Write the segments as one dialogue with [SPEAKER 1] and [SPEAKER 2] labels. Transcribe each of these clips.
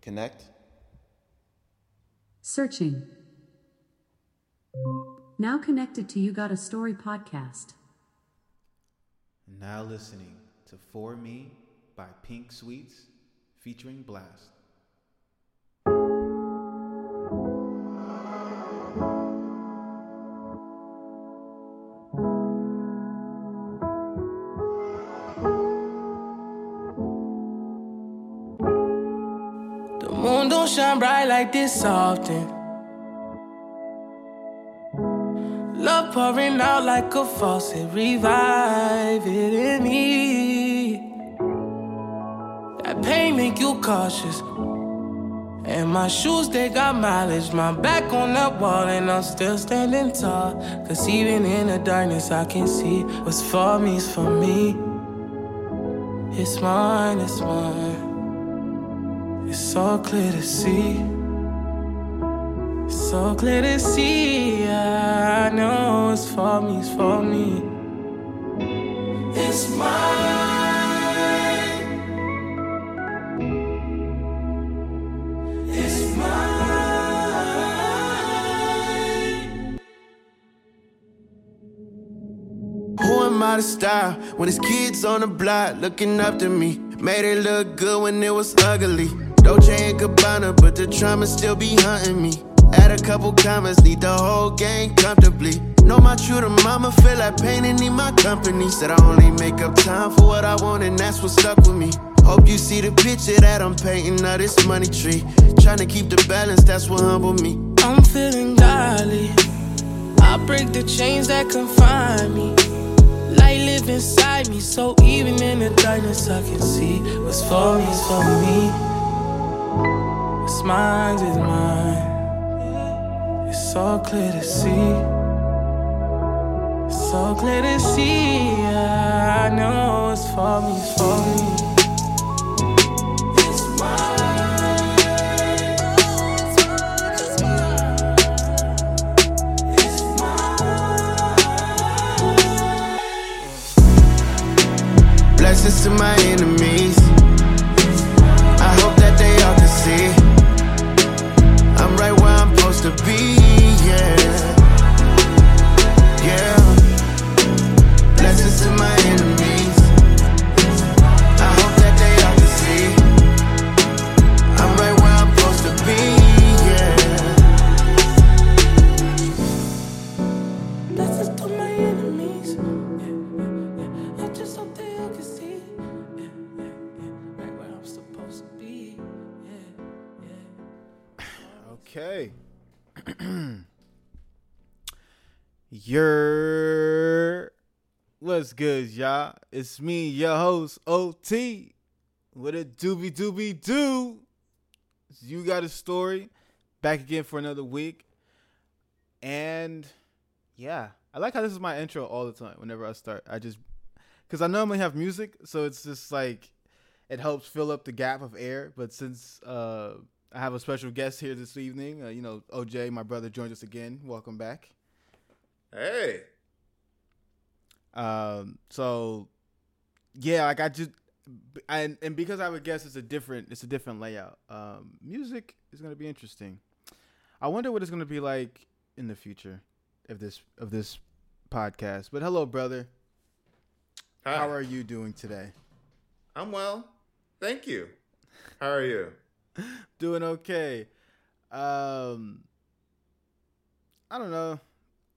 [SPEAKER 1] Connect.
[SPEAKER 2] Searching. Now connected to You Got a Story podcast.
[SPEAKER 1] Now listening to For Me by Pink Sweets featuring Blast.
[SPEAKER 3] Like this often. Love pouring out like a faucet, revive it in me. That pain make you cautious. And my shoes, they got mileage. My back on that wall, and I'm still standing tall. Cause even in the darkness, I can see what's for me is for me. It's mine, it's mine. It's so clear to see. So clear to see. I know it's for me, it's for me. It's mine. It's mine.
[SPEAKER 4] Who am I to style when it's kids on the block looking up to me? Made it look good when it was ugly. Dolce and Gabbana, but the trauma still be hunting me. Add a couple commas, lead the whole gang comfortably. Know my true to mama, feel like pain and need my company. Said I only make up time for what I want, and that's what stuck with me. Hope you see the picture that I'm painting of this money tree. Trying to keep the balance, that's what humble me.
[SPEAKER 3] I'm feeling godly. I break the chains that confine me. Light live inside me, so even in the darkness, I can see what's for me is for me. What's mine is mine. It's so clear to see. It's so clear to see. I know it's for me, for me.
[SPEAKER 4] Blessings to my enemies. I hope that they all can see. I'm right where I'm supposed to be,
[SPEAKER 1] Your what's good, y'all? It's me, your host, OT. What a doobie doobie do. You got a story. Back again for another week. And yeah, I like how this is my intro all the time. Whenever I start, I just because I normally have music, so it's just like it helps fill up the gap of air. But since uh, I have a special guest here this evening, uh, you know, OJ, my brother, joins us again. Welcome back.
[SPEAKER 5] Hey,
[SPEAKER 1] Um, so yeah, like I just and and because I would guess, it's a different it's a different layout. Um, music is gonna be interesting. I wonder what it's gonna be like in the future of this of this podcast. But hello, brother.
[SPEAKER 5] hi.
[SPEAKER 1] How are you doing today?
[SPEAKER 5] I'm well. Thank you. How are you?
[SPEAKER 1] doing okay. Um, I don't know.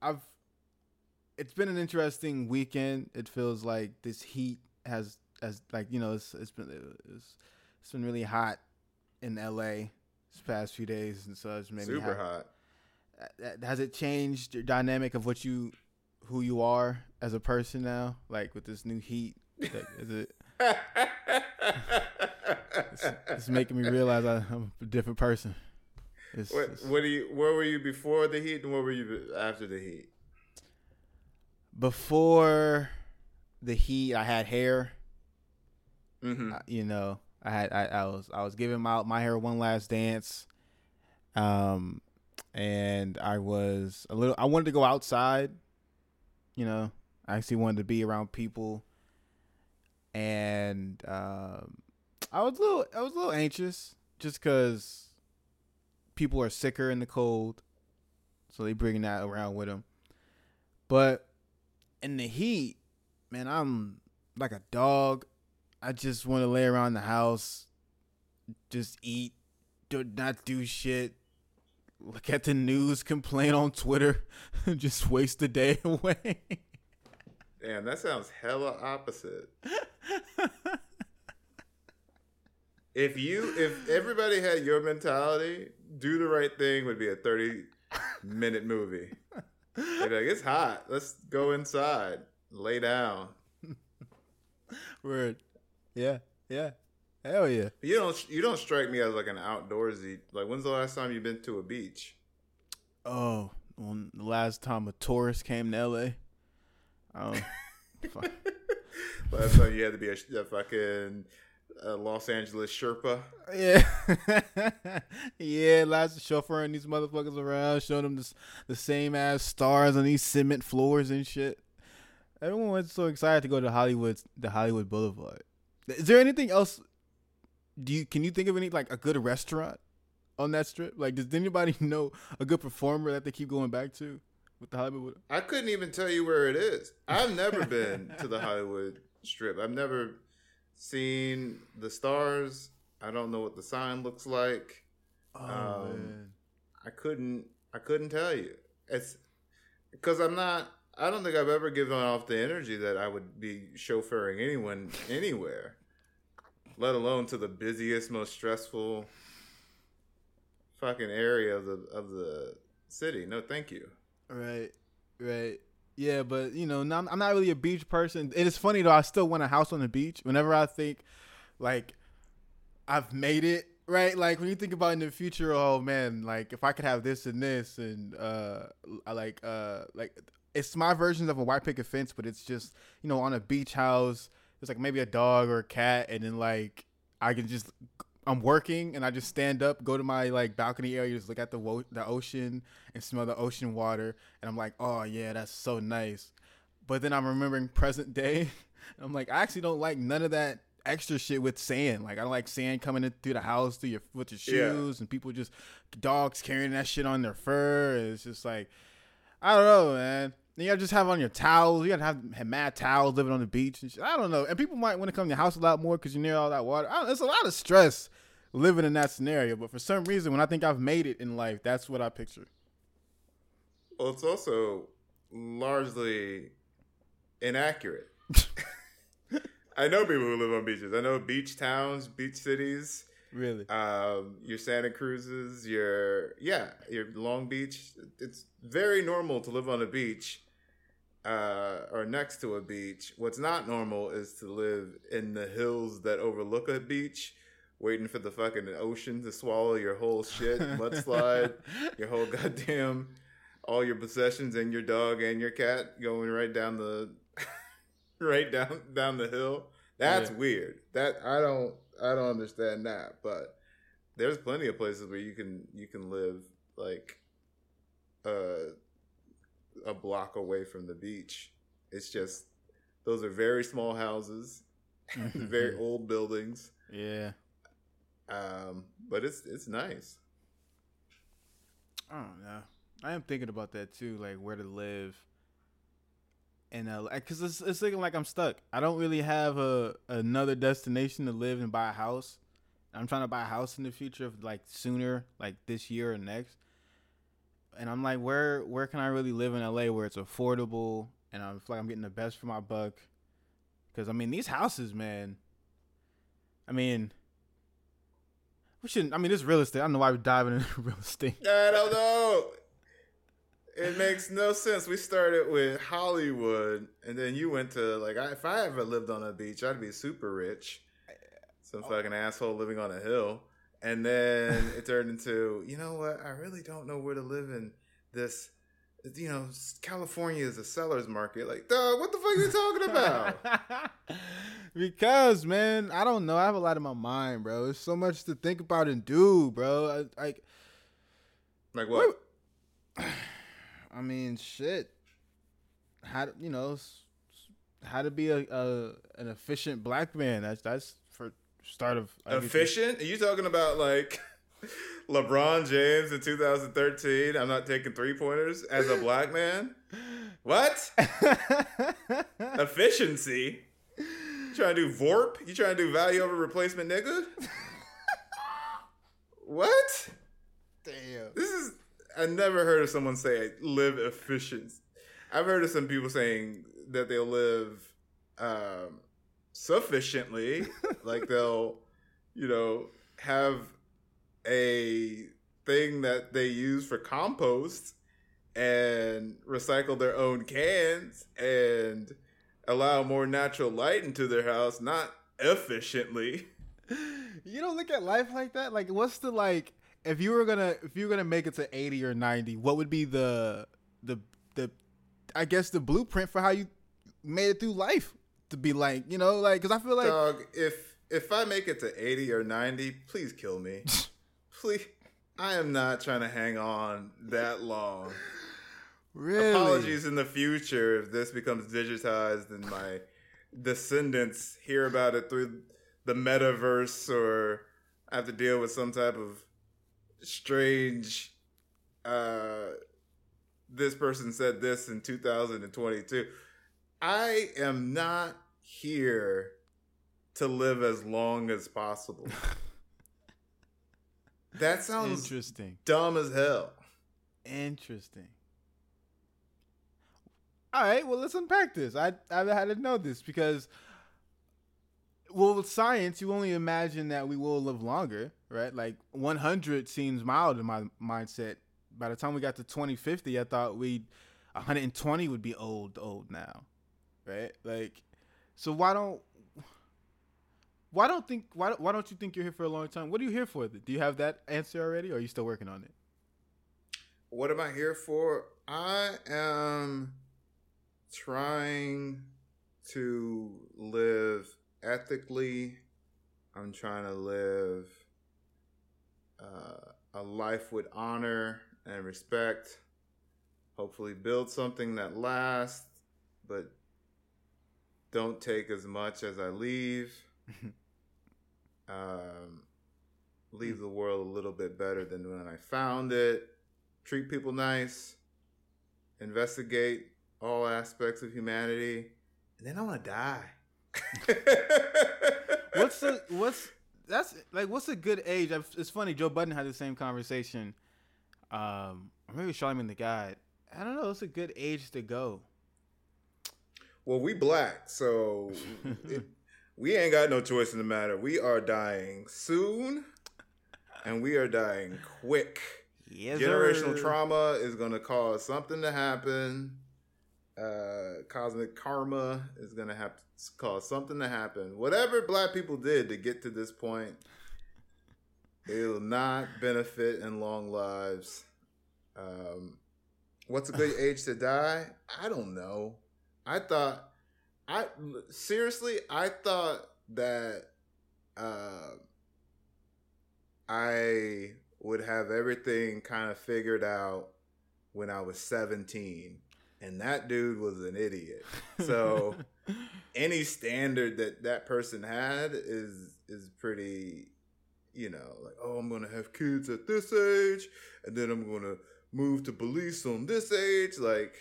[SPEAKER 1] I've. It's been an interesting weekend. It feels like this heat has has like you know it's it's been it's, it's been really hot in L.A. this past few days, and so it's made
[SPEAKER 5] Super hot.
[SPEAKER 1] uh, Has it changed your dynamic of what you who you are as a person now? Like with this new heat, like, is it? It's, it's making me realize I, I'm a different person. It's,
[SPEAKER 5] what,
[SPEAKER 1] it's-
[SPEAKER 5] what do you? Where were you before the heat, and where were you after the heat?
[SPEAKER 1] Before the heat, I had hair.
[SPEAKER 5] Mm-hmm.
[SPEAKER 1] You know, I had I, I was I was giving my my hair one last dance, um, and I was a little. I wanted to go outside. You know, I actually wanted to be around people, and um, I was a little I was a little anxious just because people are sicker in the cold, so they bring that around with them. But in the heat, man, I'm like a dog. I just want to lay around the house, just eat, do not do shit, look at the news, complain on Twitter, just waste the day away.
[SPEAKER 5] Damn, that sounds hella opposite. if you if everybody had your mentality, do the right thing would be a 30 minute movie. They'd be like, it's hot. Let's go inside. Lay down.
[SPEAKER 1] Word. Yeah. Yeah. Hell yeah.
[SPEAKER 5] You don't you don't strike me as like an outdoorsy like when's the last time you've been to a beach?
[SPEAKER 1] Oh, when the last time a tourist came to oh, LA. Fuck.
[SPEAKER 5] Last time you had to be a, a fucking uh, Los Angeles Sherpa.
[SPEAKER 1] Yeah, yeah. Lots of chauffeuring these motherfuckers around, showing them this, the same ass stars on these cement floors and shit. Everyone was so excited to go to Hollywood, the Hollywood Boulevard. Is there anything else? Do you can you think of any like a good restaurant on that strip? Like, does anybody know a good performer that they keep going back to with the Hollywood?
[SPEAKER 5] I couldn't even tell you where it is. I've never been to the Hollywood Strip. I've never seen the stars. I don't know what the sign looks like.
[SPEAKER 1] Oh
[SPEAKER 5] Um,
[SPEAKER 1] man,
[SPEAKER 5] I couldn't. I couldn't tell you. It's because I'm not. I don't think I've ever given off the energy that I would be chauffeuring anyone anywhere, let alone to the busiest, most stressful fucking area of the of the city. No, thank you.
[SPEAKER 1] right, right. Yeah, but you know, I'm not really a beach person. It is funny though. I still want a house on the beach. Whenever I think, like, I've made it. Right, like when you think about in the future, oh man, like if I could have this and this, and uh, I like, uh, like it's my version of a white picket fence, but it's just you know on a beach house. It's like maybe a dog or a cat, and then like I can just I'm working and I just stand up, go to my like balcony area, just look at the wo- the ocean and smell the ocean water, and I'm like, oh yeah, that's so nice. But then I'm remembering present day. I'm like, I actually don't like none of that extra shit with sand. Like I don't like sand coming in through the house through your with your
[SPEAKER 5] Yeah.
[SPEAKER 1] shoes and people just dogs carrying that shit on their fur. It's just like I don't know, man. You gotta just have on your towels. You gotta have, have mad towels living on the beach and shit. I don't know. And people might want to come to your house a lot more because you're near all that water. I don't, it's a lot of stress living in that scenario. But for some reason, when I think I've made it in life, that's what I picture.
[SPEAKER 5] Well, it's also largely inaccurate. I know people who live on beaches. I know beach towns, beach cities,
[SPEAKER 1] Really?
[SPEAKER 5] um, your Santa Cruzes, your yeah, your Long Beach. It's very normal to live on a beach uh, or next to a beach. What's not normal is to live in the hills that overlook a beach, waiting for the fucking ocean to swallow your whole shit, mudslide, your whole goddamn, all your possessions and your dog and your cat going right down the, right down down the hill. That's
[SPEAKER 1] Yeah.
[SPEAKER 5] weird. That I don't I don't understand that, but there's plenty of places where you can you can live like uh, a block away from the beach. It's just those are very small houses, very old buildings,
[SPEAKER 1] yeah.
[SPEAKER 5] Um, but it's it's nice.
[SPEAKER 1] I don't know. I am thinking about that too, like where to live. And uh, because it's it's looking like I'm stuck. I don't really have a another destination to live and buy a house. I'm trying to buy a house in the future, like sooner, like this year or next. And I'm like, where where can I really live in LA where it's affordable and I feel like I'm getting the best for my buck? Because I mean, these houses, man. I mean, we shouldn't. I mean, it's real estate. I don't know why we're diving into real estate.
[SPEAKER 5] I don't know. It makes no sense. We started with Hollywood, and then you went to like, I, if I ever lived on a beach, I'd be super rich. Some oh. fucking asshole living on a hill, and then it turned into, you know what? I really don't know where to live in this. You know, California is a seller's market. Like, dog, what the fuck are you talking about?
[SPEAKER 1] because man, I don't know. I have a lot in my mind, bro. There's so much to think about and do, bro. Like,
[SPEAKER 5] like what?
[SPEAKER 1] I mean, shit. How to, you know, how to be a, a an efficient black man? That's that's for start of everything.
[SPEAKER 5] Efficient? Are you talking about like LeBron James in 2013? I'm not taking three pointers as a black man. What? Efficiency? You trying to do VORP? You trying to do value over replacement, nigga? what?
[SPEAKER 1] Damn.
[SPEAKER 5] This is. I never heard of someone say live efficient. I've heard of some people saying that they'll live um, sufficiently, like they'll, you know, have a thing that they use for compost and recycle their own cans and allow more natural light into their house, not efficiently.
[SPEAKER 1] You don't look at life like that. Like, what's the like? If you were gonna, if you were gonna make it to eighty or ninety, what would be the the the? I guess the blueprint for how you made it through life to be like, you know, like because I feel like
[SPEAKER 5] Dog, if if I make it to 80 or 90, please kill me. please. I am not trying to hang on that long.
[SPEAKER 1] really,
[SPEAKER 5] Apologies in the future if this becomes digitized and my descendants hear about it through the metaverse or I have to deal with some type of strange uh this person said this in 2022. I am not here to live as long as possible. that sounds
[SPEAKER 1] Interesting.
[SPEAKER 5] dumb as hell.
[SPEAKER 1] Interesting. All right, well, let's unpack this. I I had to know this because, well, with science, you only imagine that we will live longer, right? Like 100 seems mild in my mindset. By the time we got to 2050, I thought we 120 would be old, old now, right? Like, so why don't why don't think why why don't you think you're here for a long time? What are you here for? Do you have that answer already, or are you still working on it?
[SPEAKER 5] What am I here for? I am trying to live ethically. I'm trying to live uh, a life with honor and respect. Hopefully, build something that lasts, but don't take as much as I leave. um, leave the world a little bit better than when I found it treat people nice, investigate all aspects of humanity, and then I want to die.
[SPEAKER 1] what's the what's that's like what's a good age? I've- It's funny. Joe Budden had the same conversation. Um, or maybe Charlamagne the God. I don't know. It's a good age to go.
[SPEAKER 5] well, we black, so it, we ain't got no choice in the matter. We are dying soon, and we are dying quick.
[SPEAKER 1] Yes,
[SPEAKER 5] Generational
[SPEAKER 1] sir.
[SPEAKER 5] trauma is going to cause something to happen. Uh, cosmic karma is going to have to cause something to happen. Whatever black people did to get to this point, it will not benefit in long lives. Um, what's a good age to die? I don't know. I thought, I seriously, I thought that uh, I would have everything kind of figured out when I was 17. And that dude was an idiot. So any standard that that person had is is pretty you know, like oh, I'm going to have kids at this age and then I'm going to move to Belize on this age like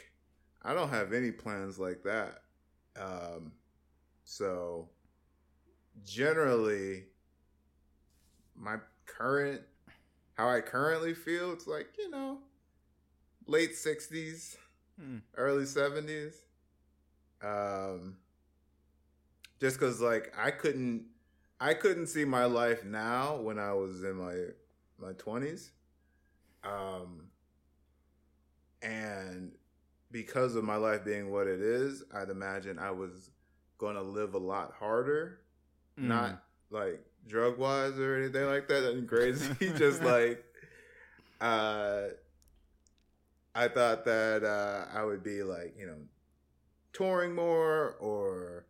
[SPEAKER 5] I don't have any plans like that. Um so generally my current how I currently feel, it's like, you know, late 60s,
[SPEAKER 1] Hmm.
[SPEAKER 5] early 70s. Um just cuz like I couldn't I couldn't see my life now when I was in my my 20s. Um and because of my life being what it is, I'd imagine I was going to live a lot harder
[SPEAKER 1] Mm.
[SPEAKER 5] not like drug wise or anything like that. Nothing crazy. just like uh I thought that uh I would be like, you know, touring more or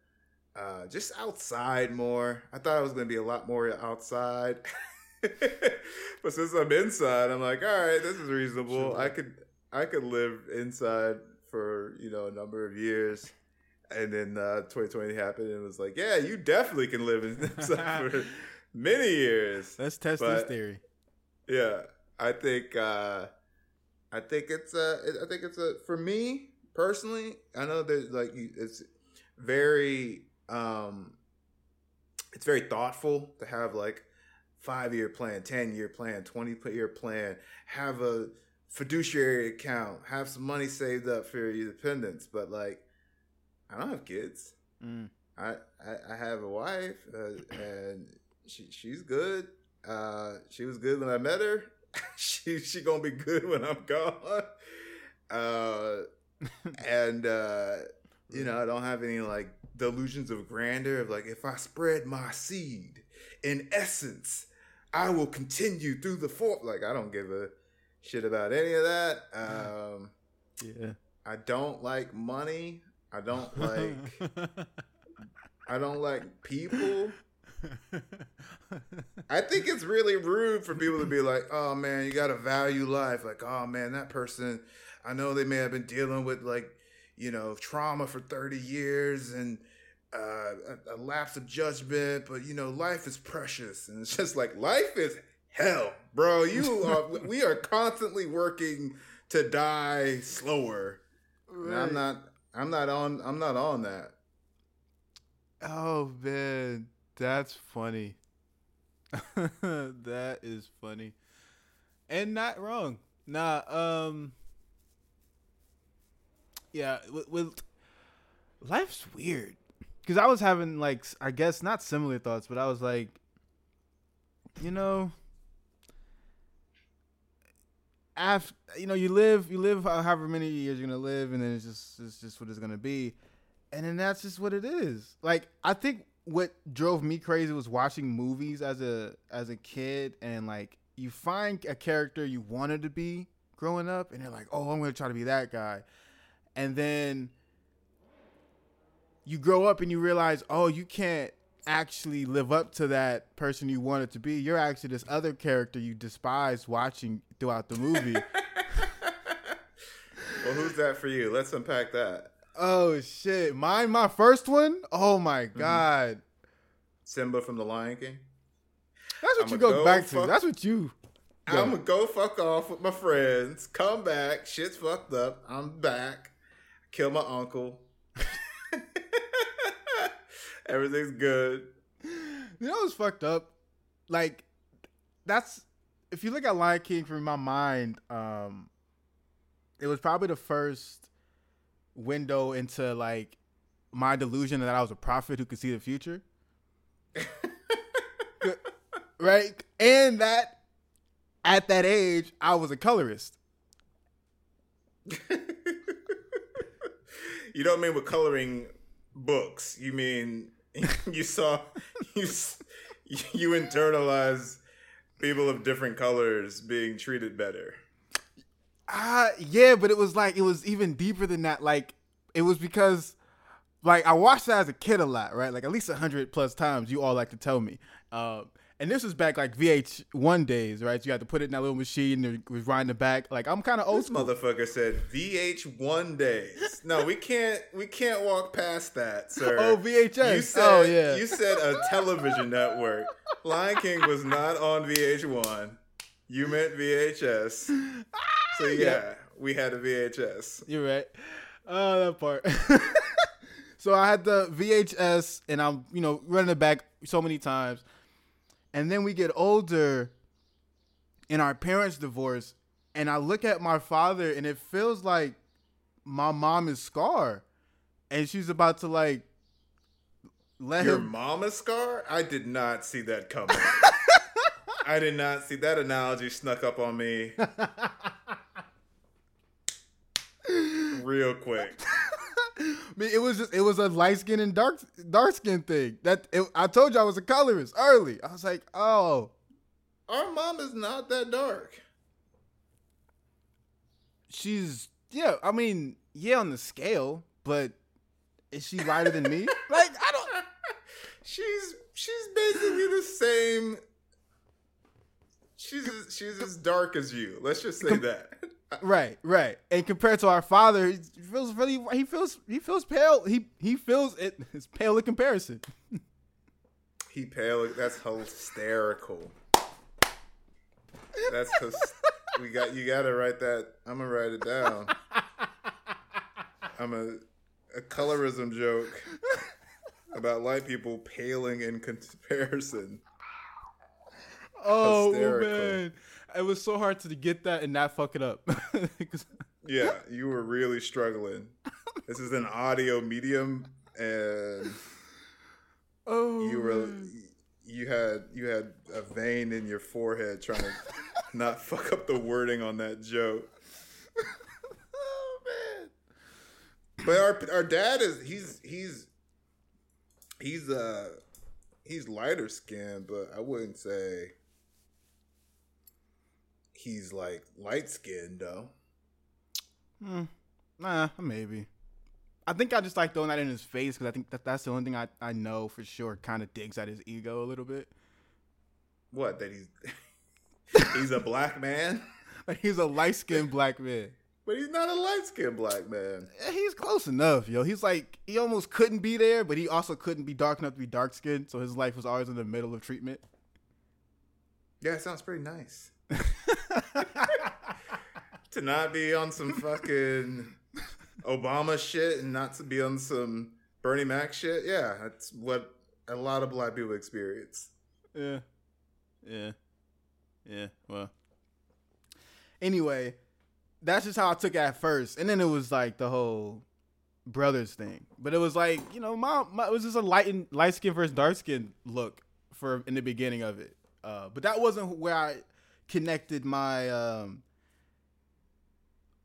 [SPEAKER 5] uh just outside more. I thought I was gonna be a lot more outside. but since I'm inside, I'm like, all right, this is reasonable.
[SPEAKER 1] Sure.
[SPEAKER 5] I could I could live inside for, you know, a number of years. and then uh, 2020 happened, and it was like, yeah, you definitely can live in for many years.
[SPEAKER 1] Let's test
[SPEAKER 5] But-
[SPEAKER 1] this theory.
[SPEAKER 5] Yeah, I think uh, I think it's a I think it's a for me personally. I know that like it's very um, it's very thoughtful to have like five year plan, ten year plan, twenty year plan. Have a fiduciary account. Have some money saved up for your dependents. But like, I don't have kids.
[SPEAKER 1] Mm.
[SPEAKER 5] I, I, I have a wife uh, and she she's good. Uh, she was good when I met her. she she gonna be good when I'm gone. Uh, and uh, you know I don't have any like delusions of grandeur of like if I spread my seed, in essence, I will continue through the fort. Like I don't give a shit about any of that. Um,
[SPEAKER 1] Yeah.
[SPEAKER 5] I don't like money. I don't like. I don't like people. I think it's really rude for people to be like, "Oh man, you got to value life." Like, "Oh man, that person, I know they may have been dealing with like, you know, trauma for 30 years and uh, a, a lapse of judgment, but you know, life is precious." And it's just like, life is hell, bro. You are we are constantly working to die slower. And I'm not I'm not on I'm not on that.
[SPEAKER 1] Oh man, that's funny. that is funny, and not wrong. Nah, um, yeah, with, with life's weird because I was having like I guess not similar thoughts, but I was like, you know, after you know you live you live however many years you're gonna live, and then it's just it's just what it's gonna be and then that's just what it is. Like I think what drove me crazy was watching movies as a as a kid and like you find a character you wanted to be growing up and you're like, "Oh, I'm to try to be that guy." And then you grow up and you realize, "Oh, you can't actually live up to that person you wanted to be. You're actually this other character you despise watching throughout the movie."
[SPEAKER 5] Well, who's that for you? Let's unpack that.
[SPEAKER 1] oh shit. Mine my first one? Oh my
[SPEAKER 5] Mm-hmm.
[SPEAKER 1] god.
[SPEAKER 5] Simba from The Lion King.
[SPEAKER 1] That's what
[SPEAKER 5] I'ma
[SPEAKER 1] you go,
[SPEAKER 5] go
[SPEAKER 1] back to. That's what you.
[SPEAKER 5] I'm gonna go fuck off with my friends. Come back. Shit's fucked up. I'm back. Kill my uncle. Everything's good.
[SPEAKER 1] You know what's fucked up? Like, that's if you look at Lion King from my mind, um, it was probably the first window into like my delusion that I was a prophet who could see the future. right? And that at that age, I was a colorist.
[SPEAKER 5] You don't mean with coloring books. You mean you saw you you internalize people of different colors being treated better.
[SPEAKER 1] Ah, yeah, but it was like it was even deeper than that. Like it was because, like I watched that as a kid a lot, right? Like at least hundred plus times. You all like to tell me. Um, and this was back like VH1 days, right? You had to put it in that little machine and it was riding the back. Like I'm kind of old
[SPEAKER 5] This
[SPEAKER 1] school.
[SPEAKER 5] motherfucker said VH1 days. No, we can't we can't walk past that, sir.
[SPEAKER 1] Oh, VHS.
[SPEAKER 5] You said
[SPEAKER 1] Oh, yeah.
[SPEAKER 5] you said a television network. Lion King was not on VH1. You meant VHS. So yeah, we had a VHS.
[SPEAKER 1] You're right. Oh, that part. so I had the VHS, and I'm you know running it back so many times, and then we get older, and our parents divorce, and I look at my father, and it feels like my mom is Scar, and she's about to like let
[SPEAKER 5] Your
[SPEAKER 1] him.
[SPEAKER 5] mama scar? I did not see that coming. I did not see that analogy snuck up on me real quick.
[SPEAKER 1] It was just it was a light skin and dark dark skin thing. That it, I told you I was a colorist early. I was like, oh,
[SPEAKER 5] Our mom is not that dark.
[SPEAKER 1] she's yeah. I mean, yeah, on the scale, but is she lighter than me? Like I don't.
[SPEAKER 5] She's she's basically the same. She's she's as dark as you. Let's just say that.
[SPEAKER 1] Right, right. And compared to our father, he feels really he feels he feels pale. He he feels it is pale in comparison.
[SPEAKER 5] He pale. That's hysterical. That's we got. You got to write that. I'm gonna write it down. I'm a a colorism joke about light people paling in comparison.
[SPEAKER 1] Oh
[SPEAKER 5] Hysterical.
[SPEAKER 1] man. It was so hard to get that and not fuck it up.
[SPEAKER 5] Yeah, you were really struggling. This is an audio medium, and
[SPEAKER 1] oh
[SPEAKER 5] you were
[SPEAKER 1] man.
[SPEAKER 5] you had you had a vein in your forehead trying to not fuck up the wording on that joke.
[SPEAKER 1] oh man.
[SPEAKER 5] But our our dad is he's he's he's uh he's lighter skinned, but I wouldn't say he's like light skinned though.
[SPEAKER 1] Hmm. Nah, maybe. I think I just like throwing that in his face because I think that that's the only thing I, I know for sure kind of digs at his ego a little bit.
[SPEAKER 5] What that he's he's a black man,
[SPEAKER 1] Like he's a light skinned black man.
[SPEAKER 5] but he's not a light skinned black man.
[SPEAKER 1] He's close enough, yo. He's like he almost couldn't be there, but he also couldn't be dark enough to be dark skinned. So his life was always in the middle of treatment.
[SPEAKER 5] Yeah, it sounds pretty nice. to not be on some fucking Obama shit and not to be on some Bernie Mac shit. Yeah, that's what a lot of black people experience.
[SPEAKER 1] Yeah. Yeah. Yeah. Well. Anyway, that's just how I took it at first. And then it was like the whole brothers thing. But it was like, you know, my, my it was just a light light skin versus dark skin look for in the beginning of it. Uh, but that wasn't where I connected my um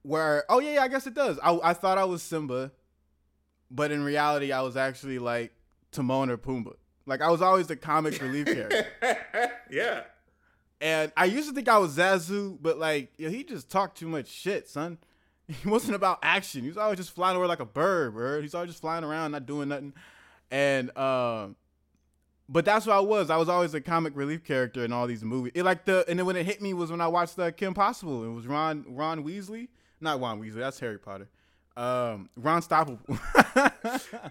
[SPEAKER 1] where oh yeah, yeah I guess it does. I I thought I was Simba, but in reality I was actually like Timon or Pumbaa. Like I was always the comic relief character.
[SPEAKER 5] yeah.
[SPEAKER 1] And I used to think I was Zazu, but like, yo, he just talked too much shit, son. He wasn't about action. He was always just flying around like a bird, bro. He's always just flying around, not doing nothing. And um, but that's what I was. I was always a comic relief character in all these movies. It like the and then when it hit me was when I watched uh, Kim Possible. It was Ron Ron Weasley, not Ron Weasley. That's Harry Potter. Um, Ron Stoppable.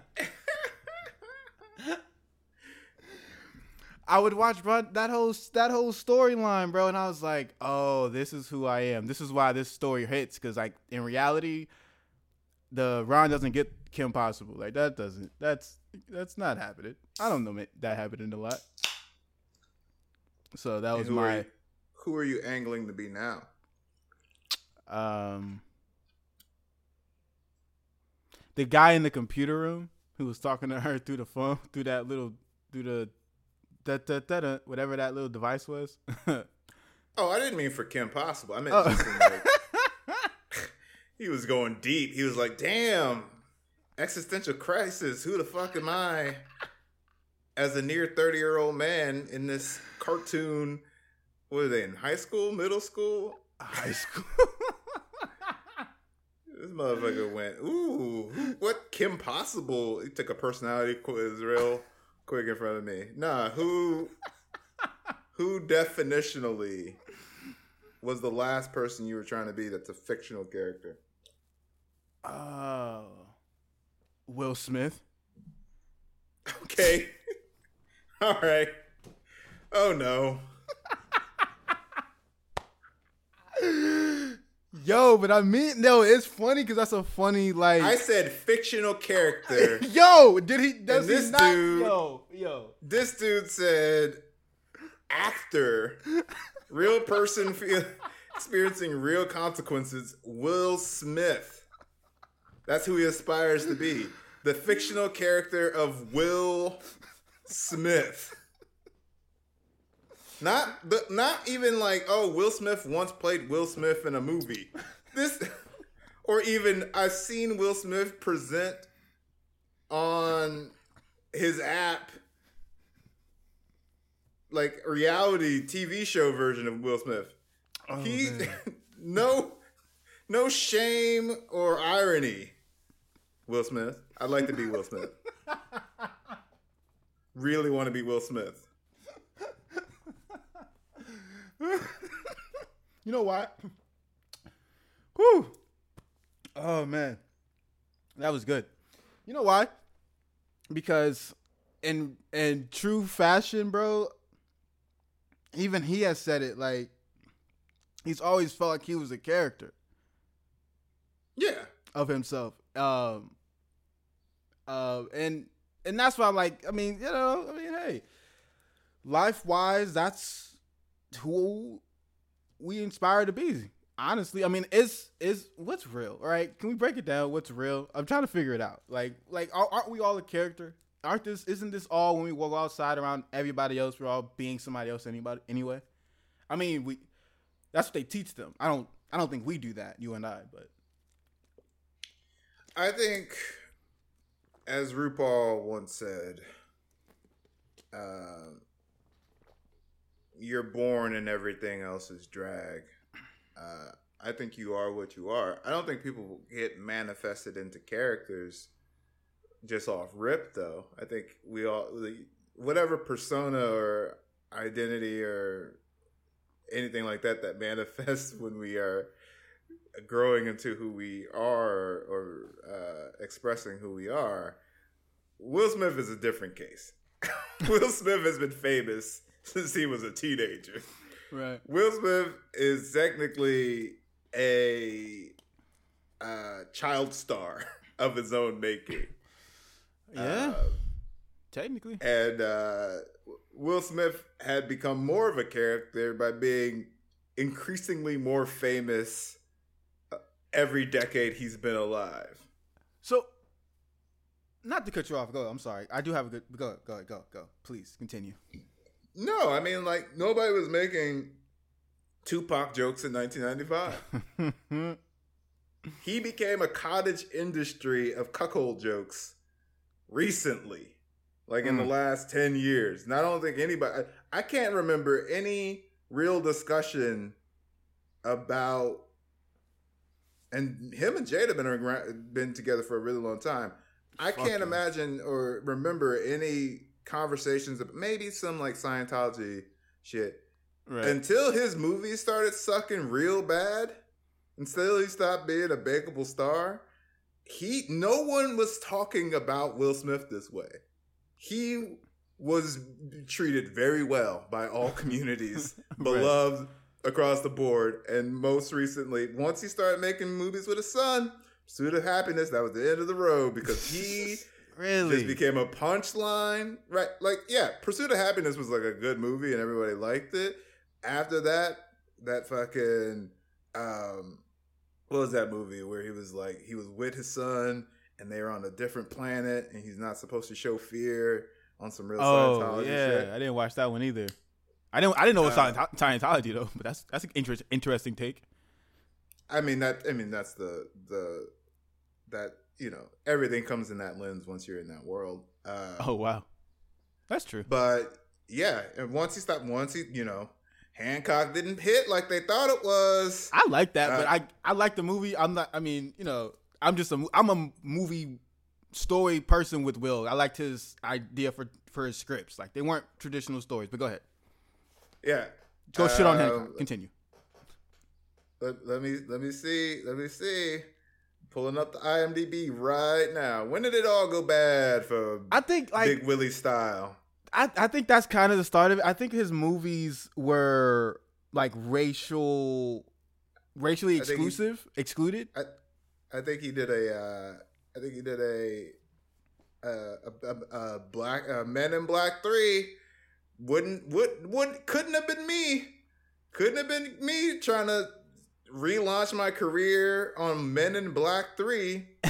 [SPEAKER 1] I would watch bro, that whole that whole storyline, bro, and I was like, "Oh, this is who I am. This is why this story hits." Because like in reality, the Ron doesn't get Kim Possible. Like that doesn't. That's that's not happening. I don't know that happening a lot. So that
[SPEAKER 5] And
[SPEAKER 1] was
[SPEAKER 5] who, are
[SPEAKER 1] my
[SPEAKER 5] you, who are you angling to be now?
[SPEAKER 1] um the guy in the computer room who was talking to her through the phone through that little through the da, da, da, whatever that little device was.
[SPEAKER 5] Oh, I didn't mean for Kim Possible. I meant
[SPEAKER 1] Oh.
[SPEAKER 5] just like he was going deep. He was like, "Damn, existential crisis. Who the fuck am I?" As a near thirty year old man in this cartoon, what are they in high school, middle school?
[SPEAKER 1] High school.
[SPEAKER 5] This motherfucker went, "Ooh, what Kim Possible?" He took a personality quiz real quick in front of me. Nah, who, who definitionally was the last person you were trying to be? That's a fictional character.
[SPEAKER 1] Oh. Will Smith.
[SPEAKER 5] Okay, all right. Oh no,
[SPEAKER 1] Yo, but I mean, no, it's funny because that's a funny like.
[SPEAKER 5] I said fictional character.
[SPEAKER 1] yo, did he? Does
[SPEAKER 5] this
[SPEAKER 1] he not?
[SPEAKER 5] dude-
[SPEAKER 1] Yo, yo.
[SPEAKER 5] this dude said actor, real person feel, experiencing real consequences. Will Smith. That's who he aspires to be. The fictional character of Will Smith. Not the not even like, oh, Will Smith once played Will Smith in a movie. This or even I've seen Will Smith present on his app like reality TV show version of Will Smith.
[SPEAKER 1] Oh,
[SPEAKER 5] he no no shame or irony. Will Smith. I'd like to be Will Smith. really want to be Will Smith.
[SPEAKER 1] You know what? Oh man, that was good. You know why? Because in in true fashion, bro. Even he has said it. Like he's always felt like he was a character
[SPEAKER 5] Yeah.
[SPEAKER 1] of himself. Um. Uh, and and that's why I'm like, I mean, you know, I mean, hey, life wise, that's who we inspire to be. Honestly, I mean, it's it's what's real, right? Can we break it down? What's real? I'm trying to figure it out. Like, like aren't we all a character? Aren't this? Isn't this all when we walk outside around everybody else? We're all being somebody else. Anybody? Anyway, I mean, we. That's what they teach them. I don't. I don't think we do that. You and I, but
[SPEAKER 5] I think, as RuPaul once said, uh, you're born and everything else is drag. Uh, I think you are what you are. I don't think people get manifested into characters just off rip, though. I think we all, whatever persona or identity or anything like that that manifests when we are growing into who we are or uh, expressing who we are. Will Smith is a different case. Will Smith has been famous since he was a teenager.
[SPEAKER 1] right.
[SPEAKER 5] Will Smith is technically a uh, child star of his own making.
[SPEAKER 1] Yeah,
[SPEAKER 5] Uh,
[SPEAKER 1] technically.
[SPEAKER 5] and uh, Will Smith had become more of a character by being increasingly more famous every decade he's been alive.
[SPEAKER 1] So, not to cut you off. Go. I'm sorry. I do have a good. Go. Go. Go. Go. Please continue.
[SPEAKER 5] No, I mean, like, nobody was making Tupac jokes in 1995. he became a cottage industry of cuckold jokes recently, like in the
[SPEAKER 1] Mm.
[SPEAKER 5] last 10 years. And I don't think anybody, I, I can't remember any real discussion about, and him and Jada been, around, been together for a really long time. I can't
[SPEAKER 1] Fucking-
[SPEAKER 5] imagine or remember any conversations maybe some like Scientology shit
[SPEAKER 1] right.
[SPEAKER 5] until his movies started sucking real bad, until he stopped being a bankable star, he no one was talking about Will Smith this way. He was treated very well by all communities, beloved across the board, and most recently, once he started making movies with his son, Pursuit of Happiness, that was the end of the road because he
[SPEAKER 1] really.
[SPEAKER 5] just became a punchline. Right. Like, yeah, Pursuit of Happiness was like a good movie and everybody liked it. After that, that fucking um what was that movie where he was like he was with his son and they were on a different planet and he's not supposed to show fear on some real
[SPEAKER 1] oh
[SPEAKER 5] Scientology
[SPEAKER 1] yeah,
[SPEAKER 5] shit.
[SPEAKER 1] I didn't watch that one either. I didn't. I didn't know it was
[SPEAKER 5] Uh,
[SPEAKER 1] Scientology though. But that's that's an interest, interesting take.
[SPEAKER 5] I mean that I mean that's the the that you know, everything comes in that lens once you're in that world. Uh
[SPEAKER 1] Oh wow, that's true.
[SPEAKER 5] But yeah, and once he stopped, once he, you know, Hancock didn't hit like they thought it was.
[SPEAKER 1] I like that, but
[SPEAKER 5] Uh,
[SPEAKER 1] I I like the movie. I'm not. I mean, you know, I'm just a I'm a movie story person with Will. I liked his idea for for his scripts. Like they weren't traditional stories. But go ahead,
[SPEAKER 5] Yeah,
[SPEAKER 1] go shit on
[SPEAKER 5] Um,
[SPEAKER 1] Hancock. Continue.
[SPEAKER 5] Let, let me let me see. Let me see. Pulling up the IMDb right now. When did it all go bad for
[SPEAKER 1] I think like
[SPEAKER 5] Big Willie style?
[SPEAKER 1] I, I think that's kind of the start of it. I think his movies were like racial, racially
[SPEAKER 5] I he-
[SPEAKER 1] exclusive, excluded.
[SPEAKER 5] I I think he did a. Uh, I think he did a. Uh, a, a, a black uh, Men in Black three. Wouldn't would would couldn't have been me. Couldn't have been me trying to relaunch my career on Men in Black three.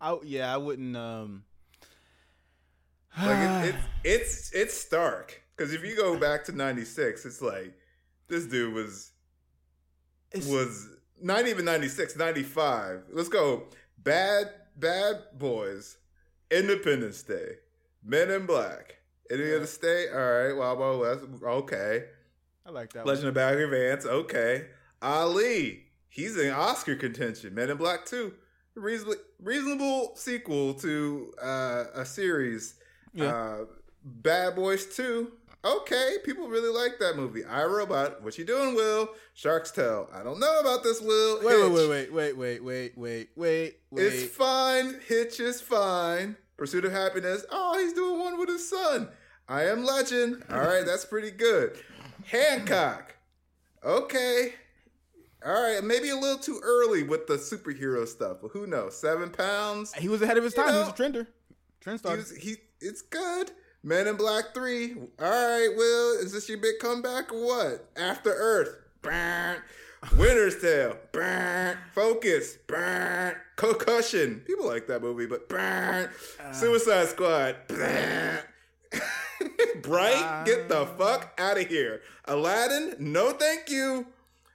[SPEAKER 1] I, yeah, I wouldn't. Um,
[SPEAKER 5] Like it, it's it's it's stark because if you go back to '96, it's like this dude was
[SPEAKER 1] It's-
[SPEAKER 5] was not even 96, 95. Let's go. Bad Bad Boys, Independence Day, Men in Black, Enemy of the State. All right, Wild Wild West. Okay,
[SPEAKER 1] I like that.
[SPEAKER 5] Legend of Bagger Vance. Okay, Ali. He's in Oscar contention. Men in Black Two. Reasonably reasonable sequel to uh, a series.
[SPEAKER 1] Yeah.
[SPEAKER 5] Uh, Bad Boys Two. Okay, people really like that movie. I Robot. What you doing, Will? Shark's Tale. I don't know about this, Will.
[SPEAKER 1] Wait,
[SPEAKER 5] Hitch.
[SPEAKER 1] wait, wait, wait, wait, wait, wait, wait, wait.
[SPEAKER 5] It's fine. Hitch is fine. Pursuit of Happiness. Oh, he's doing one with his son. I Am Legend. All right, that's pretty good. Hancock. Okay. All right, maybe a little too early with the superhero stuff, but who knows? Seven pounds.
[SPEAKER 1] He was ahead of his
[SPEAKER 5] You
[SPEAKER 1] time. he was a trender. Trend
[SPEAKER 5] He
[SPEAKER 1] starter.
[SPEAKER 5] was, he. It's good. Men in Black Three. All right, Will. Is this your big comeback or what? After Earth. Burn. Winter's Tale. Burn. Focus. Burn. Concussion. People like that movie, but burn. Uh. Suicide Squad. Burn. Bright, get the uh. fuck out of here. Aladdin, no thank you.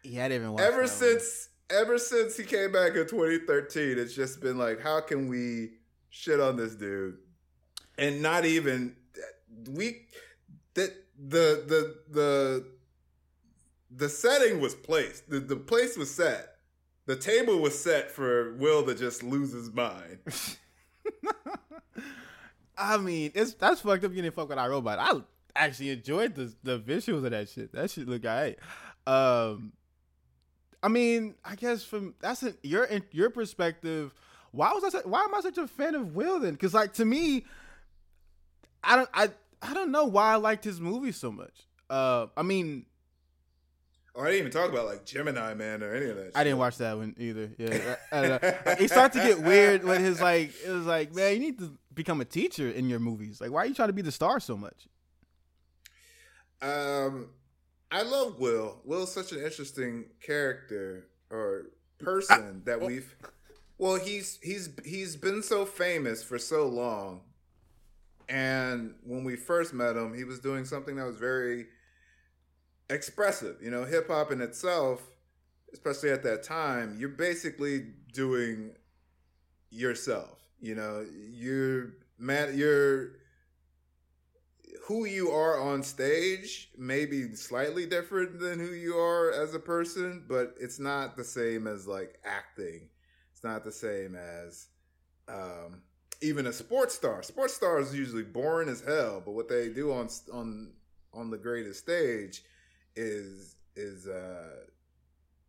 [SPEAKER 1] yeah, I didn't even watch
[SPEAKER 5] Ever
[SPEAKER 1] that one.
[SPEAKER 5] since ever since he came back in 2013, it's just been like, how can we shit on this dude? And not even we that the the the the setting was placed. The the place was set. The table was set for Will to just lose his mind.
[SPEAKER 1] I mean, it's that's fucked up. You didn't fuck with our robot. I actually enjoyed the the visuals of that shit. That shit look alright. Um, I mean, I guess from that's a, your your perspective. Why was I? Why am I such a fan of Will then? Because like to me, I don't I I don't know why I liked his movie so much. Uh, I mean,
[SPEAKER 5] Oh, I didn't even talk about like Gemini Man or any of that.
[SPEAKER 1] I didn't watch that one either. Yeah, I, I don't know. Like, it started to get weird when his like it was like, man, you need to become a teacher in your movies. Like, why are you trying to be the star so much?
[SPEAKER 5] Um, I love Will. Will's such an interesting character or person that we've. Well, he's he's he's been so famous for so long, and when we first met him, he was doing something that was very expressive. You know, hip hop in itself, especially at that time, you're basically doing yourself. You know, you're mad, you're who you are on stage may be slightly different than who you are as a person, but it's not the same as like acting. It's not the same as um, even a sports star. Sports stars usually boring as hell, but what they do on on on the greatest stage is is uh,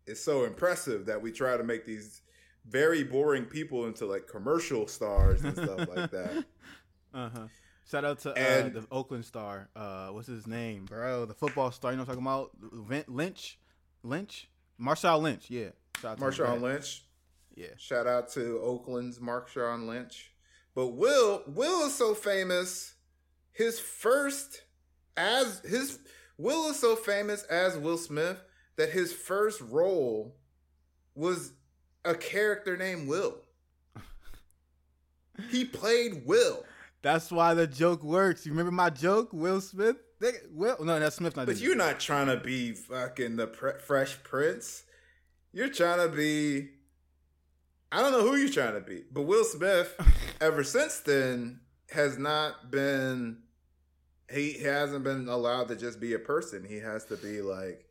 [SPEAKER 5] is so impressive that we try to make these very boring people into like commercial stars and stuff like that.
[SPEAKER 1] Uh huh. Shout out to uh, the Oakland star. Uh, what's his name, bro? The football star. You know what I'm talking about? Lynch, Lynch, Marshawn Lynch. Yeah. Shout out to.
[SPEAKER 5] Marshawn Lynch.
[SPEAKER 1] Yeah.
[SPEAKER 5] Shout out to Oakland's Marshawn Lynch. But Will, Will is so famous. His first as his Will is so famous as Will Smith that his first role was a character named Will. he played Will.
[SPEAKER 1] That's why the joke works. You remember my joke, Will Smith? They- Will, no, that's Smith. Not
[SPEAKER 5] But you're not trying to be fucking the pre- Fresh Prince. You're trying to be. I don't know who you're trying to be, but Will Smith, ever since then, has not been. He hasn't been allowed to just be a person. He has to be like.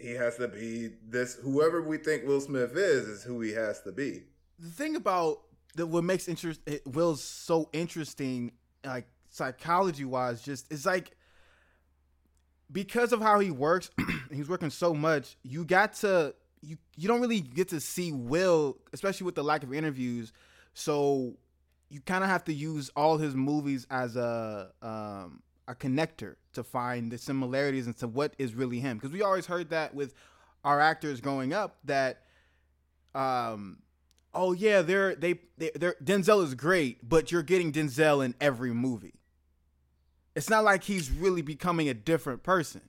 [SPEAKER 5] He has to be this. Whoever we think Will Smith is, is who he has to be.
[SPEAKER 1] the thing about the what makes interest Will's so interesting, like psychology wise, just is like because of how he works, he's working so much. You got to you you don't really get to see Will, especially with the lack of interviews. So you kind of have to use all his movies as a um, a connector to find the similarities into what is really him. Because we always heard that with our actors growing up that um oh yeah they're they, they they're denzel is great but you're getting denzel in every movie. It's not like he's really becoming a different person.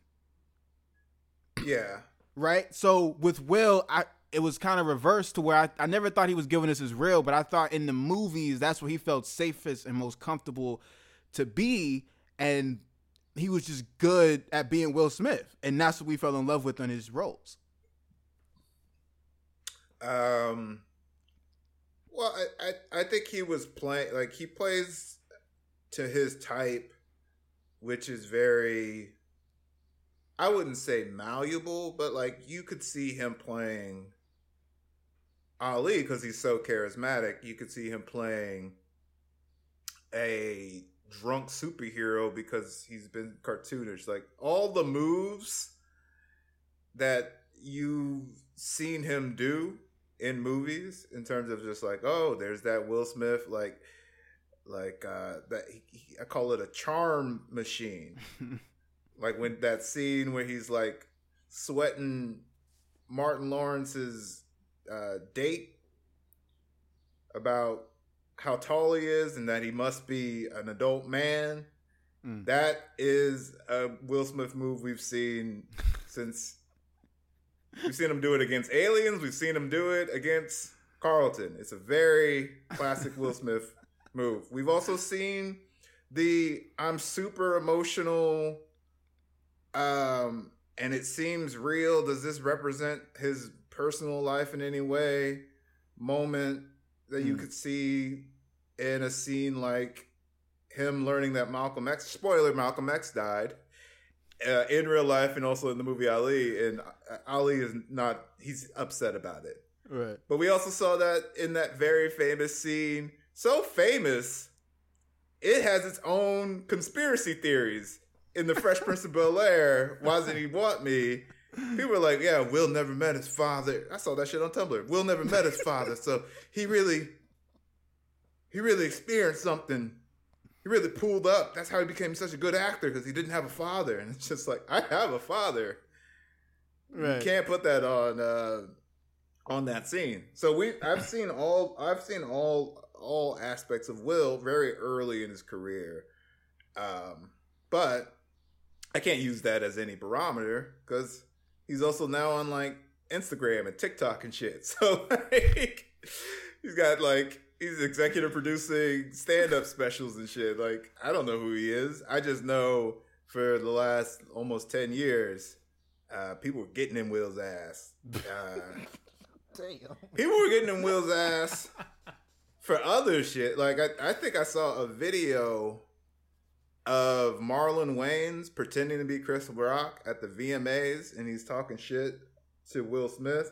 [SPEAKER 5] Yeah,
[SPEAKER 1] right? So with will i it was kind of reversed to where I, I never thought he was giving us his real but i thought in the movies that's where he felt safest and most comfortable to be and he was just good at being will smith and that's what we fell in love with on his roles
[SPEAKER 5] Um. Well, I, I I think he was playing like he plays to his type, which is very. I wouldn't say malleable, but like you could see him playing Ali because he's so charismatic. You could see him playing a drunk superhero because he's been cartoonish. Like all the moves that you've seen him do in movies in terms of just like, oh, there's that Will Smith like like uh that he, he- I call it a charm machine. like when that scene where he's like sweating Martin Lawrence's uh, date about how tall he is and that he must be an adult man.
[SPEAKER 1] Mm.
[SPEAKER 5] That is a Will Smith move we've seen since we've seen him do it against aliens. We've seen him do it against Carlton. It's a very classic Will Smith move. We've also seen the I'm super emotional um and it seems real. Does this represent his personal life in any way? Moment that you
[SPEAKER 1] Hmm.
[SPEAKER 5] could see in a scene like him learning that Malcolm X spoiler Malcolm X died uh, in real life and also in the movie Ali and Ali is not he's upset about it.
[SPEAKER 1] Right.
[SPEAKER 5] But we also saw that in that very famous scene. So famous, it has its own conspiracy theories. In the Fresh Prince of Bel Air, why doesn't he want me? People were like, "Yeah, Will never met his father." I saw that shit on Tumblr. Will never met his father, so he really, he really experienced something. He really pulled up. That's how he became such a good actor because he didn't have a father. And it's just like, I have a father.
[SPEAKER 1] Right.
[SPEAKER 5] You can't put that on uh, on that scene. So we I've seen all I've seen all all aspects of Will very early in his career. Um, but I can't use that as any barometer because he's also now on like Instagram and TikTok and shit. So like, he's got like he's executive producing stand up specials and shit. Like I don't know who he is. I just know for the last almost ten years, uh, people were getting in Will's ass. Uh, people were getting in Will's ass for other shit. Like I, I think I saw a video of Marlon Wayans pretending to be Chris Rock at the VMAs, and he's talking shit to Will Smith,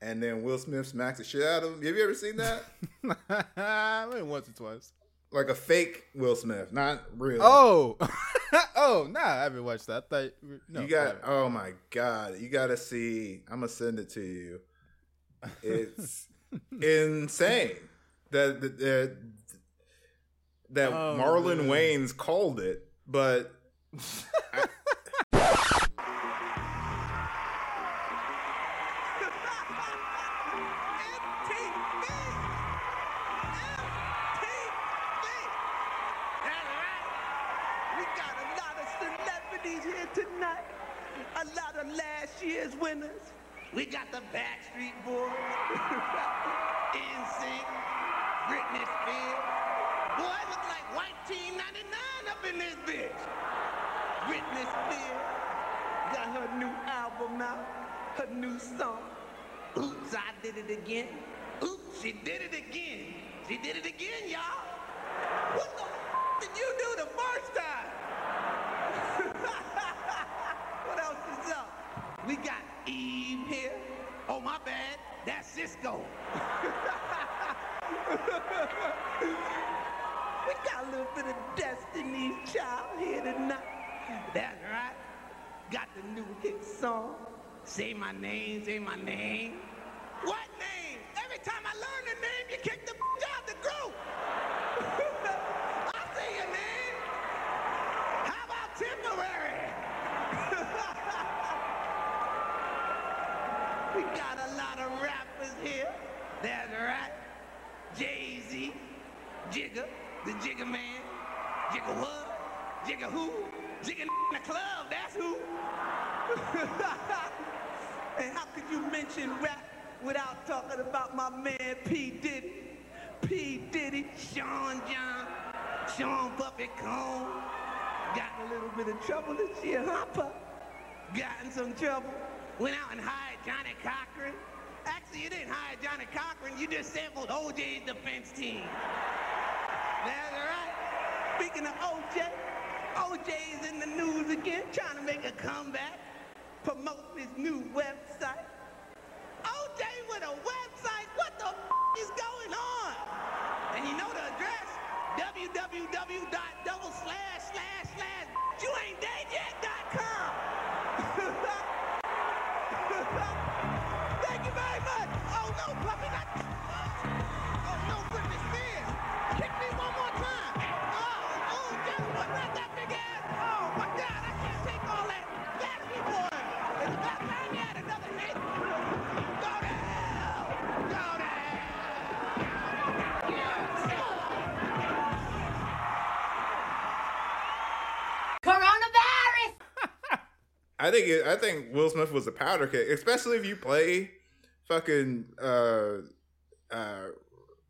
[SPEAKER 5] and then Will Smith smacks the shit out of him. Have you ever seen that?
[SPEAKER 1] Maybe once or twice.
[SPEAKER 5] like a fake Will Smith, not real.
[SPEAKER 1] Oh, oh, nah, I haven't watched that. I thought, no,
[SPEAKER 5] you got oh my god, you got to see. I'm gonna send it to you. It's insane that that that, that
[SPEAKER 1] Oh,
[SPEAKER 5] Marlon
[SPEAKER 1] man.
[SPEAKER 5] Wayans called it, but
[SPEAKER 6] Jigga, the Jigga Man. Jigga what? Jigga who? Jigga in the club, that's who. and how could you mention rap without talking about my man P. Diddy? P. Diddy, Sean John, Sean Puffy Combs. Got in a little bit of trouble this year, huh, Pup? Got in some trouble. Went out and hired Johnnie Cochran. Actually, you didn't hire Johnnie Cochran, you just sampled OJ's defense team. That's right. Speaking of OJ, OJ is in the news again, trying to make a comeback, promote his new website. OJ with a website? What the is going on? And you know the address? www.double slash slash slash you ain't dead yet.com. I
[SPEAKER 5] think it, I think Will Smith was a powder keg, especially if you play fucking uh, uh,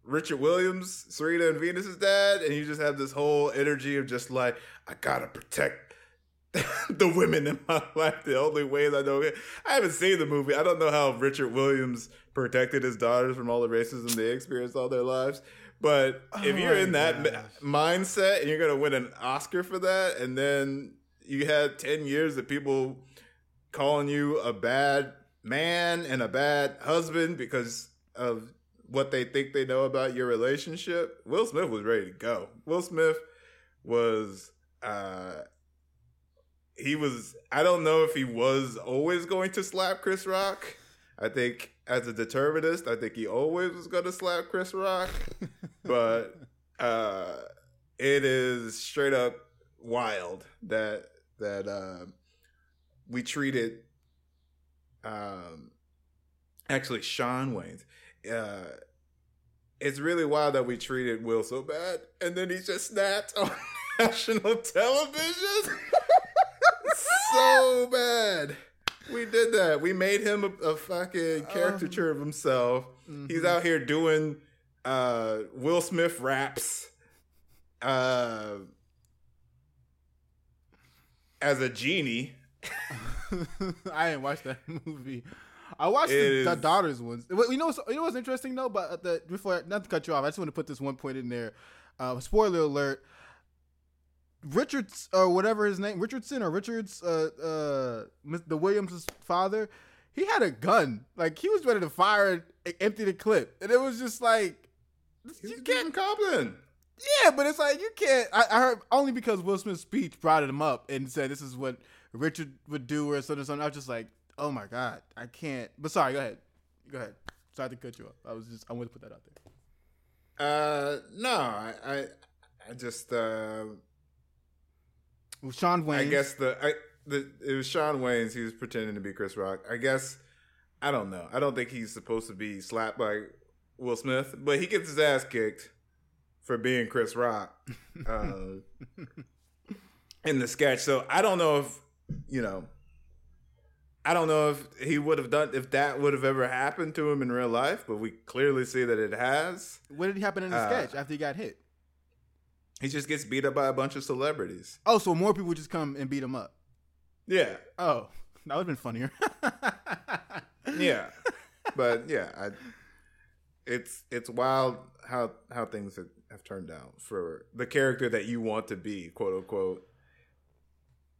[SPEAKER 5] Richard Williams, Serena and Venus's dad, and you just have this whole energy of just like I gotta protect the women in my life. The only way that I know it. I haven't seen the movie. I don't know how Richard Williams protected his daughters from all the racism they experienced all their lives. But if
[SPEAKER 1] Oh
[SPEAKER 5] you're in that
[SPEAKER 1] gosh.
[SPEAKER 5] mindset and you're gonna win an Oscar for that, and then you had ten years of people calling you a bad man and a bad husband because of what they think they know about your relationship. Will Smith was ready to go. Will Smith was uh he was I don't know if he was always going to slap Chris Rock. I think as a determinist, I think he always was going to slap Chris Rock. but uh it is straight up wild that that uh, we treated um actually Shawn Wayans uh it's really wild that we treated Will so bad and then he just snapped on national television. So bad. We did that. We made him a, a fucking caricature of himself. He's out here doing uh Will Smith raps uh as a genie
[SPEAKER 1] I didn't watch that movie. I watched the, the daughters ones. You know, you know what's interesting though. But uh, the, before, not to cut you off, I just want to put this one point in there. Uh, spoiler alert: Richards or whatever his name, Richardson or Richards, uh, uh, the Williams' father, he had a gun. Like he was ready to fire and empty the clip, and it was just like
[SPEAKER 5] he's
[SPEAKER 1] you can't.
[SPEAKER 5] Compton
[SPEAKER 1] Yeah, but it's like you can't. I, I heard only because Will Smith's speech brought him up and said this is what Richard would do or something. something. I was just like, oh my god, I can't. But sorry, go ahead, go ahead. Sorry to cut you off. I was just I wanted to put that out there.
[SPEAKER 5] Uh, no, I, I, I just, uh,
[SPEAKER 1] Well, Sean Wayne.
[SPEAKER 5] I guess the, I, the, it was Shawn Wayans. He was pretending to be Chris Rock. I guess, I don't know. I don't think he's supposed to be slapped by Will Smith, but he gets his ass kicked for being Chris Rock uh, in the sketch. So I don't know if, you know, I don't know if he would have done if that would have ever happened to him in real life, but we clearly see that it has.
[SPEAKER 1] What did happen in the
[SPEAKER 5] Uh,
[SPEAKER 1] sketch after he got hit?
[SPEAKER 5] He just gets beat up by a bunch of celebrities.
[SPEAKER 1] Oh, so more people just come and beat him up.
[SPEAKER 5] Yeah,
[SPEAKER 1] Oh, that would have been funnier.
[SPEAKER 5] yeah, but yeah, I, it's it's wild how how things have, have turned out for the character that you want to be, quote unquote.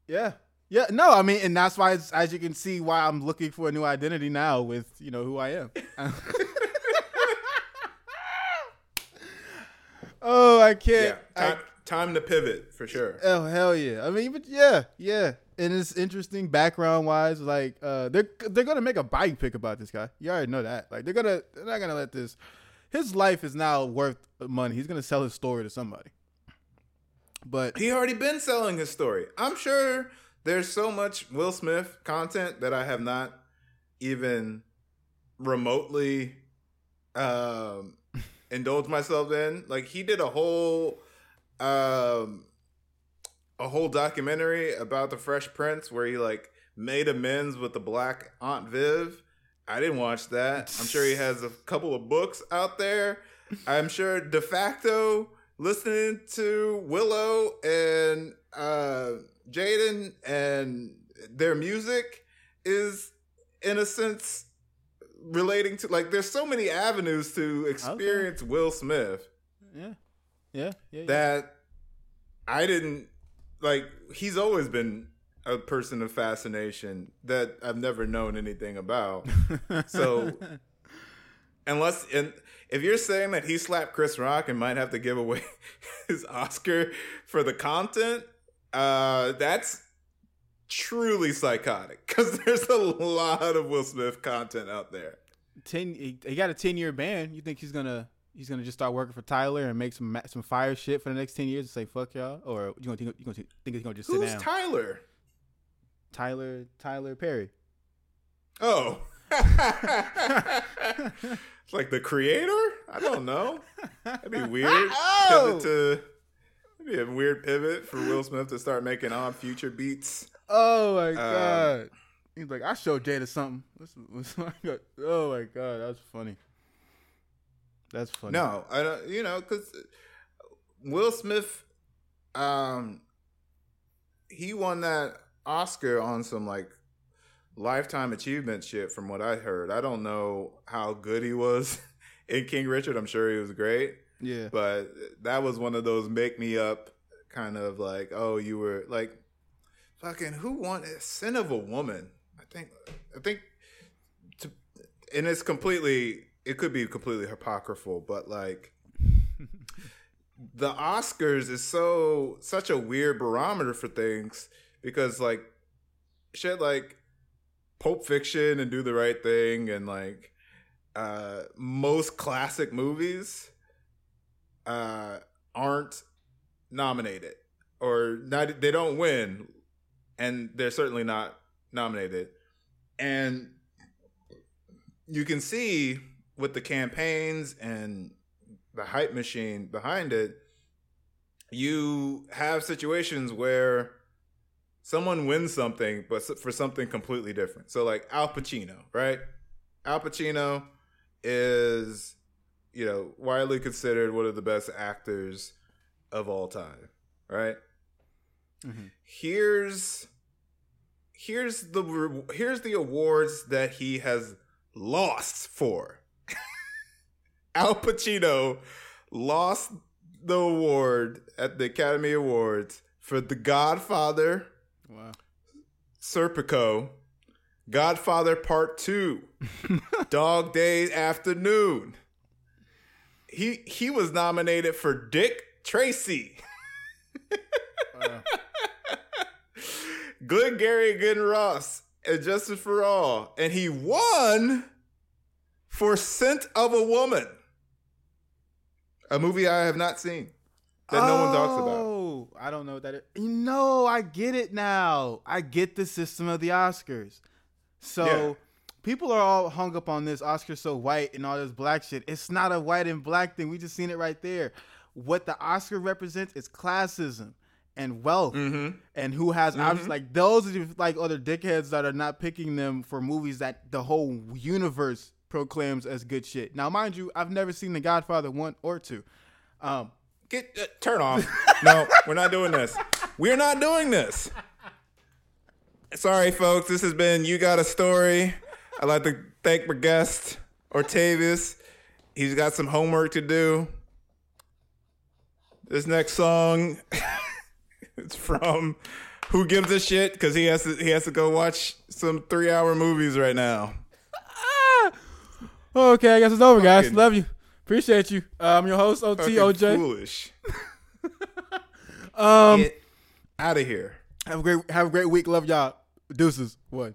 [SPEAKER 1] Yeah. Yeah, no, I mean, and that's why, it's, as you can see, why I'm looking for a new identity now with, you know, who I am. oh, I can't. I-
[SPEAKER 5] time, time to pivot for sure.
[SPEAKER 1] oh, hell yeah. I mean, but yeah, yeah. And it's interesting background wise. Like, uh, they're they're gonna make a biopic about this guy. You already know that. Like, they're gonna they're not gonna let this. His life is now worth money. He's gonna sell his story to somebody. But
[SPEAKER 5] He already been selling his story. I'm sure there's so much Will Smith content that I have not even remotely um indulged myself in. Like he did a whole um a whole documentary about the Fresh Prince where he like made amends with the black Aunt Viv. I didn't watch that. I'm sure he has a couple of books out there. I'm sure de facto listening to Willow and uh Jaden and their music is in a sense relating to like there's so many avenues to experience Will Smith
[SPEAKER 1] yeah, yeah, yeah. yeah.
[SPEAKER 5] that I didn't like he's always been a person of fascination that I've never known anything about. So unless and if you're saying that he slapped Chris Rock and might have to give away his Oscar for the content, uh, that's truly psychotic because there's a lot of Will Smith content out there.
[SPEAKER 1] ten. He, he got a ten year ban. You think he's gonna he's gonna just start working for Tyler and make some some fire shit for the next ten years and say fuck y'all, or you gonna think you gonna think he's gonna just sit
[SPEAKER 5] Who's
[SPEAKER 1] down?
[SPEAKER 5] Tyler?
[SPEAKER 1] Tyler Tyler Perry.
[SPEAKER 5] Oh. it's like the creator? I don't know. That'd be weird.
[SPEAKER 1] Oh!
[SPEAKER 5] Pivot to be a weird pivot for Will Smith to start making odd future beats.
[SPEAKER 1] Oh my um, god. He's like, I showed Jada something. Listen, listen, I got- oh my god, that's funny. That's funny.
[SPEAKER 5] No, I don't. You know, because Will Smith, um, he won that Oscar on some like lifetime achievement shit. From what I heard, I don't know how good he was in King Richard. I'm sure he was great,
[SPEAKER 1] Yeah.
[SPEAKER 5] but that was one of those make me up kind of like, oh, you were like, fucking who won Scent of a Woman? I think, I think, to, and it's completely, it could be completely apocryphal, but like, the Oscars is so such a weird barometer for things because like shit like Pulp Fiction and Do the Right Thing and like uh most classic movies uh aren't nominated or not they don't win and they're certainly not nominated. And you can see with the campaigns and the hype machine behind it you have situations where someone wins something but for something completely different. So like al pacino right? Al pacino is you know widely considered one of the best actors of all time right?
[SPEAKER 1] Mhm.
[SPEAKER 5] here's here's the here's the awards that he has lost for Al Pacino lost the award at the Academy Awards for The Godfather,
[SPEAKER 1] Wow.
[SPEAKER 5] Serpico, Godfather Part 2, Dog Day Afternoon. He he was nominated for Dick Tracy. Glengarry Glen Ross, and Justice for All. And he won for Scent of a Woman. A movie I have not seen that no one talks about.
[SPEAKER 1] Oh, I don't know what that is. You know, I get it now. I get the system of the Oscars. So
[SPEAKER 5] Yeah.
[SPEAKER 1] people are all hung up on this Oscar so white and all this black shit. It's not a white and black thing. We just seen it right there. What the Oscar represents is classism and wealth
[SPEAKER 5] Mm-hmm.
[SPEAKER 1] and who has options. Like those are like other dickheads that are not picking them for movies that the whole universe proclaims as good shit. Now, mind you, I've never seen The Godfather one or two. Um,
[SPEAKER 5] Get uh, turn off. no, we're not doing this. We're not doing this. Sorry, folks. This has been You Got a Story. I'd like to thank my guest, Ortavius. He's got some homework to do. This next song is from Who Gives a Shit because he has to he has to go watch some three hour movies right now.
[SPEAKER 1] Okay, I guess it's over, guys.
[SPEAKER 5] Fucking-
[SPEAKER 1] Love you. Appreciate you. Uh, I'm your host, OT
[SPEAKER 5] Fucking
[SPEAKER 1] OJ.
[SPEAKER 5] Foolish.
[SPEAKER 1] Um,
[SPEAKER 5] Get out of here.
[SPEAKER 1] have a great have a great week. Love y'all. Deuces. What?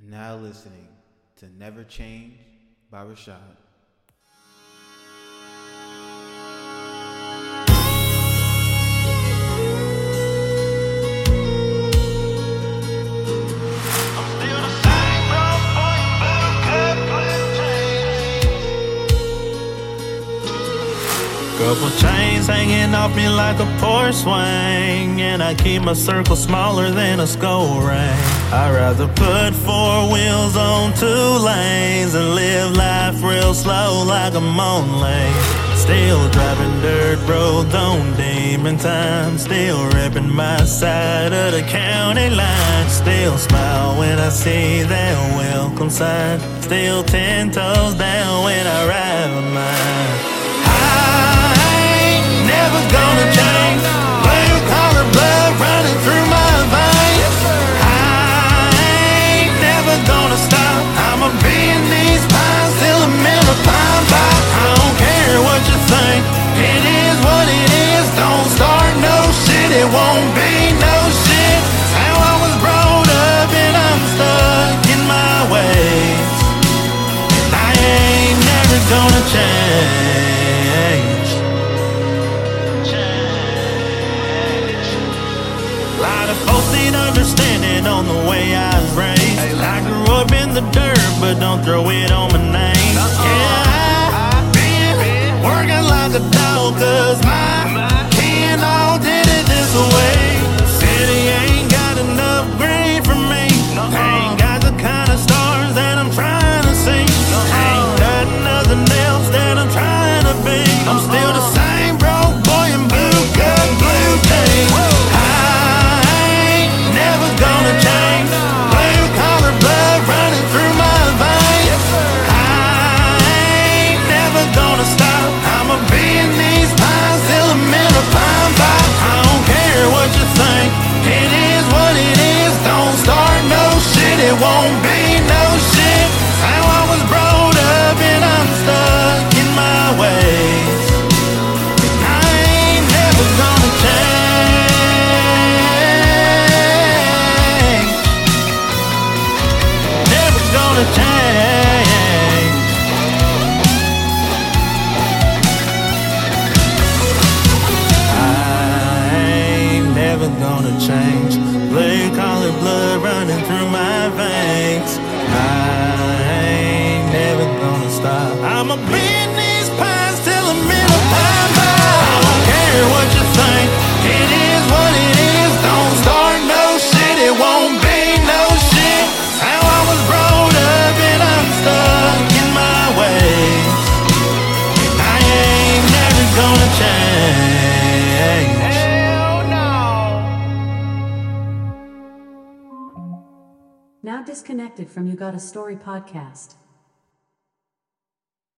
[SPEAKER 1] Now listening to Never Change by Rashad.
[SPEAKER 7] Chains hanging off me like a porch swing, and I keep my circle smaller than a skull ring. I'd rather put four wheels on two lanes and live life real slow like I'm on lane. Still driving dirt roads on demon time. Still ripping my side of the county line. Still smile when I see that welcome sign. Still ten toes down when I ride mine. won't be no shit. How I was brought up and I'm stuck in my ways. And I ain't never gonna change. Change. A lot of folks ain't understanding on the way I was raised. I grew up in the dirt, but don't throw it on my name. Uh-uh. Yeah, I've been working like a dog, cause my
[SPEAKER 2] Podcast.